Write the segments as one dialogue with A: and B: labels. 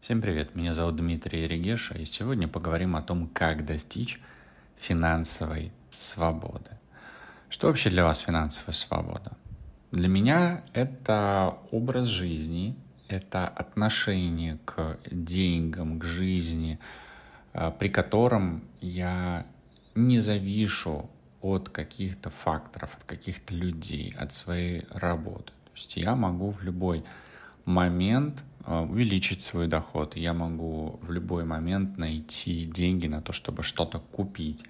A: Всем привет, меня зовут Дмитрий Регеша, и сегодня поговорим о том, как достичь финансовой свободы. Что вообще для вас финансовая свобода? Для меня это образ жизни, это отношение к деньгам, к жизни, э, при котором я не завишу от каких-то факторов, от каких-то людей, от своей работы. То есть я могу в любой момент увеличить свой доход. Я могу в любой момент найти деньги на то, чтобы что-то купить.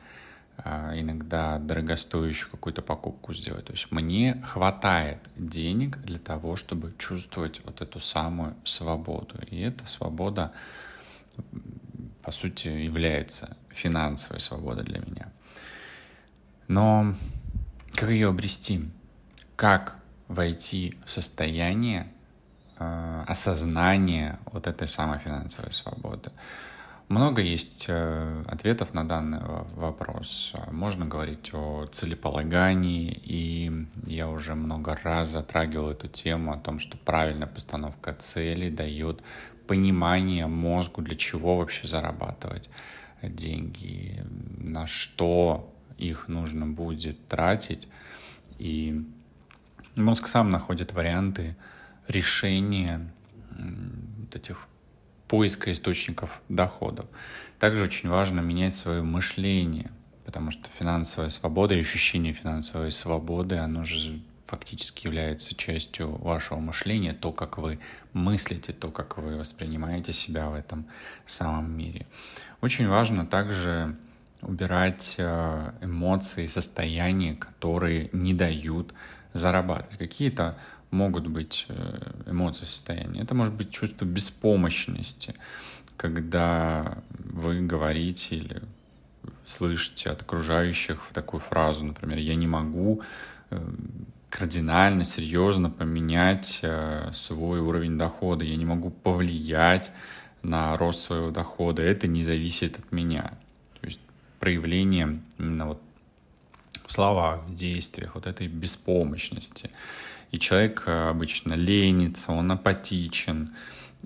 A: Э, иногда дорогостоящую какую-то покупку сделать. То есть мне хватает денег для того, чтобы чувствовать вот эту самую свободу. И эта свобода, по сути, является финансовой свободой для меня. Но как ее обрести? Как войти в состояние э, осознания вот этой самой финансовой свободы? Много есть э, ответов на данный вопрос. Можно говорить о целеполагании, и я уже много раз затрагивал эту тему о том, что правильная постановка целей дает понимание мозгу, для чего вообще зарабатывать деньги, на что их нужно будет тратить. И мозг сам находит варианты решения вот этих поиска источников доходов. Также очень важно менять свое мышление, потому что финансовая свобода и ощущение финансовой свободы, оно же фактически является частью вашего мышления, то, как вы мыслите, то, как вы воспринимаете себя в этом самом мире. Очень важно также убирать э, эмоции, состояния, которые не дают зарабатывать. Какие-то могут быть э, эмоции, состояния. Это может быть чувство беспомощности, когда вы говорите или слышите от окружающих такую фразу, например, «я не могу э, кардинально, серьезно поменять свой уровень дохода, я не могу повлиять на рост своего дохода, это не зависит от меня» проявление именно вот в словах, в действиях, вот этой беспомощности. И человек э, обычно ленится, он апатичен,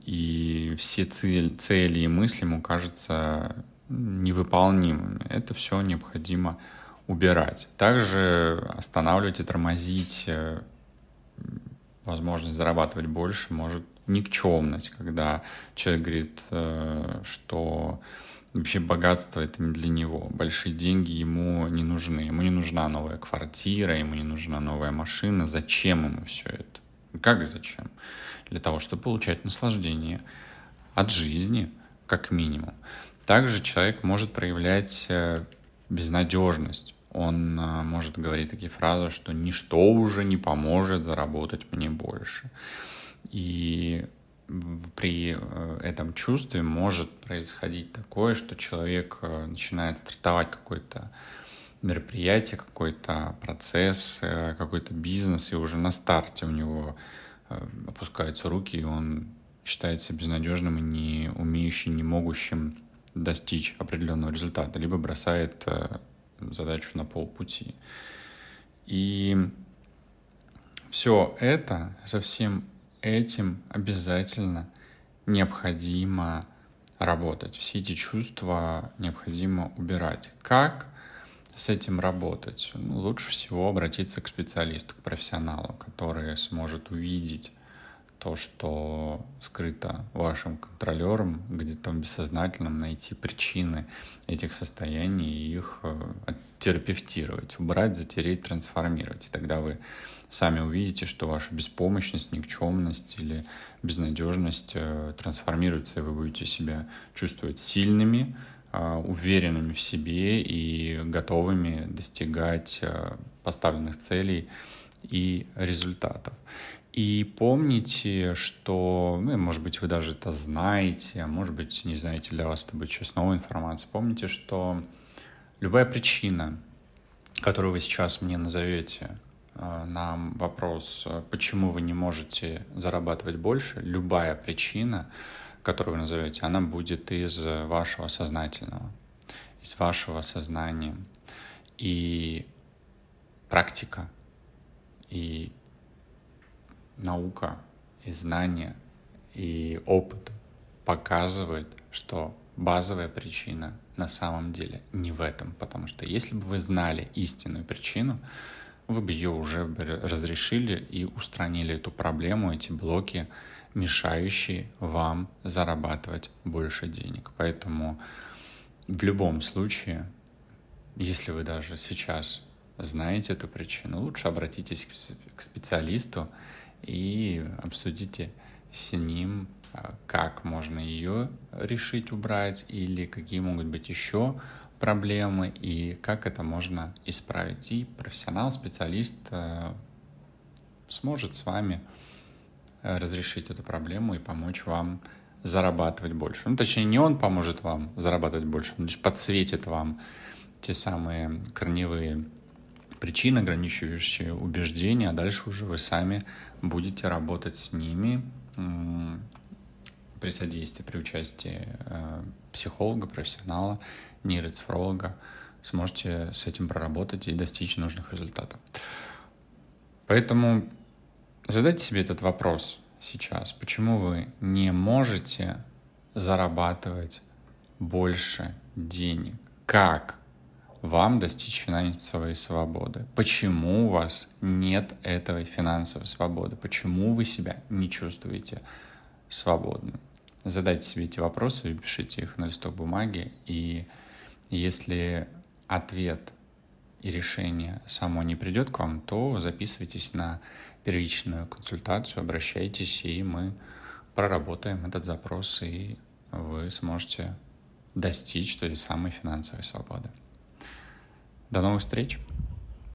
A: и все цель, цели и мысли ему кажутся невыполнимыми. Это все необходимо убирать. Также останавливать и тормозить э, возможность зарабатывать больше может никчемность, когда человек говорит, э, что вообще богатство это не для него. Большие деньги ему не нужны. Ему не нужна новая квартира, ему не нужна новая машина. Зачем ему все это? Как зачем? Для того, чтобы получать наслаждение от жизни, как минимум. Также человек может проявлять э, безнадежность. Он э, может говорить такие фразы, что ничто уже не поможет заработать мне больше. И при э, этом чувстве может происходить такое, что человек э, начинает стартовать какое-то мероприятие, какой-то процесс, э, какой-то бизнес, и уже на старте у него опускаются руки, и он считается безнадежным и не умеющим, не могущим достичь определенного результата, либо бросает задачу на полпути. И все это совсем этим обязательно необходимо работать. Все эти чувства необходимо убирать. Как с этим работать? Ну, лучше всего обратиться к специалисту, к профессионалу, который сможет увидеть то, что скрыто вашим контролером, где-то в бессознательном, найти причины этих состояний и их э, терапевтировать, убрать, затереть, трансформировать. И тогда вы сами увидите, что ваша беспомощность, никчемность или безнадежность э, трансформируется, и вы будете себя чувствовать сильными, э, уверенными в себе и готовыми достигать поставленных целей и результатов. И помните, что, ну, может быть, вы даже это знаете, а может быть, не знаете, для вас это будет сейчас новая информация. Помните, что любая причина, которую вы сейчас мне назовете, Э, нам вопрос, э, почему вы не можете зарабатывать больше, любая причина, которую вы назовете, она будет из вашего сознательного, из вашего сознания. И практика, и наука, и знания, и опыт показывает, что базовая причина на самом деле не в этом. Потому что если бы вы знали истинную причину, вы бы ее уже разрешили и устранили эту проблему, эти блоки, мешающие вам зарабатывать больше денег. Поэтому в любом случае, если вы даже сейчас знаете эту причину, лучше обратитесь к специалисту и обсудите с ним, а, как можно ее решить, убрать, или какие могут быть еще проблемы, и как это можно исправить. И профессионал, специалист э, сможет с вами э, разрешить эту проблему и помочь вам зарабатывать больше. Ну, точнее, не он поможет вам зарабатывать больше, он лишь подсветит вам те самые корневые причины, ограничивающие убеждения, а дальше уже вы сами будете работать с ними при содействии, при участии э, психолога, профессионала, нейроцифролога, сможете с этим проработать и достичь нужных результатов. Поэтому задайте себе этот вопрос сейчас. Почему вы не можете зарабатывать больше денег? Как вам достичь финансовой свободы? Почему у вас нет этой финансовой свободы? Почему вы себя не чувствуете свободным? Задайте себе эти вопросы пишите их на листок бумаги. И если ответ и решение само не придет к вам, то записывайтесь на первичную консультацию, обращайтесь, и мы проработаем этот запрос, и вы сможете достичь той самой финансовой свободы. До новых встреч!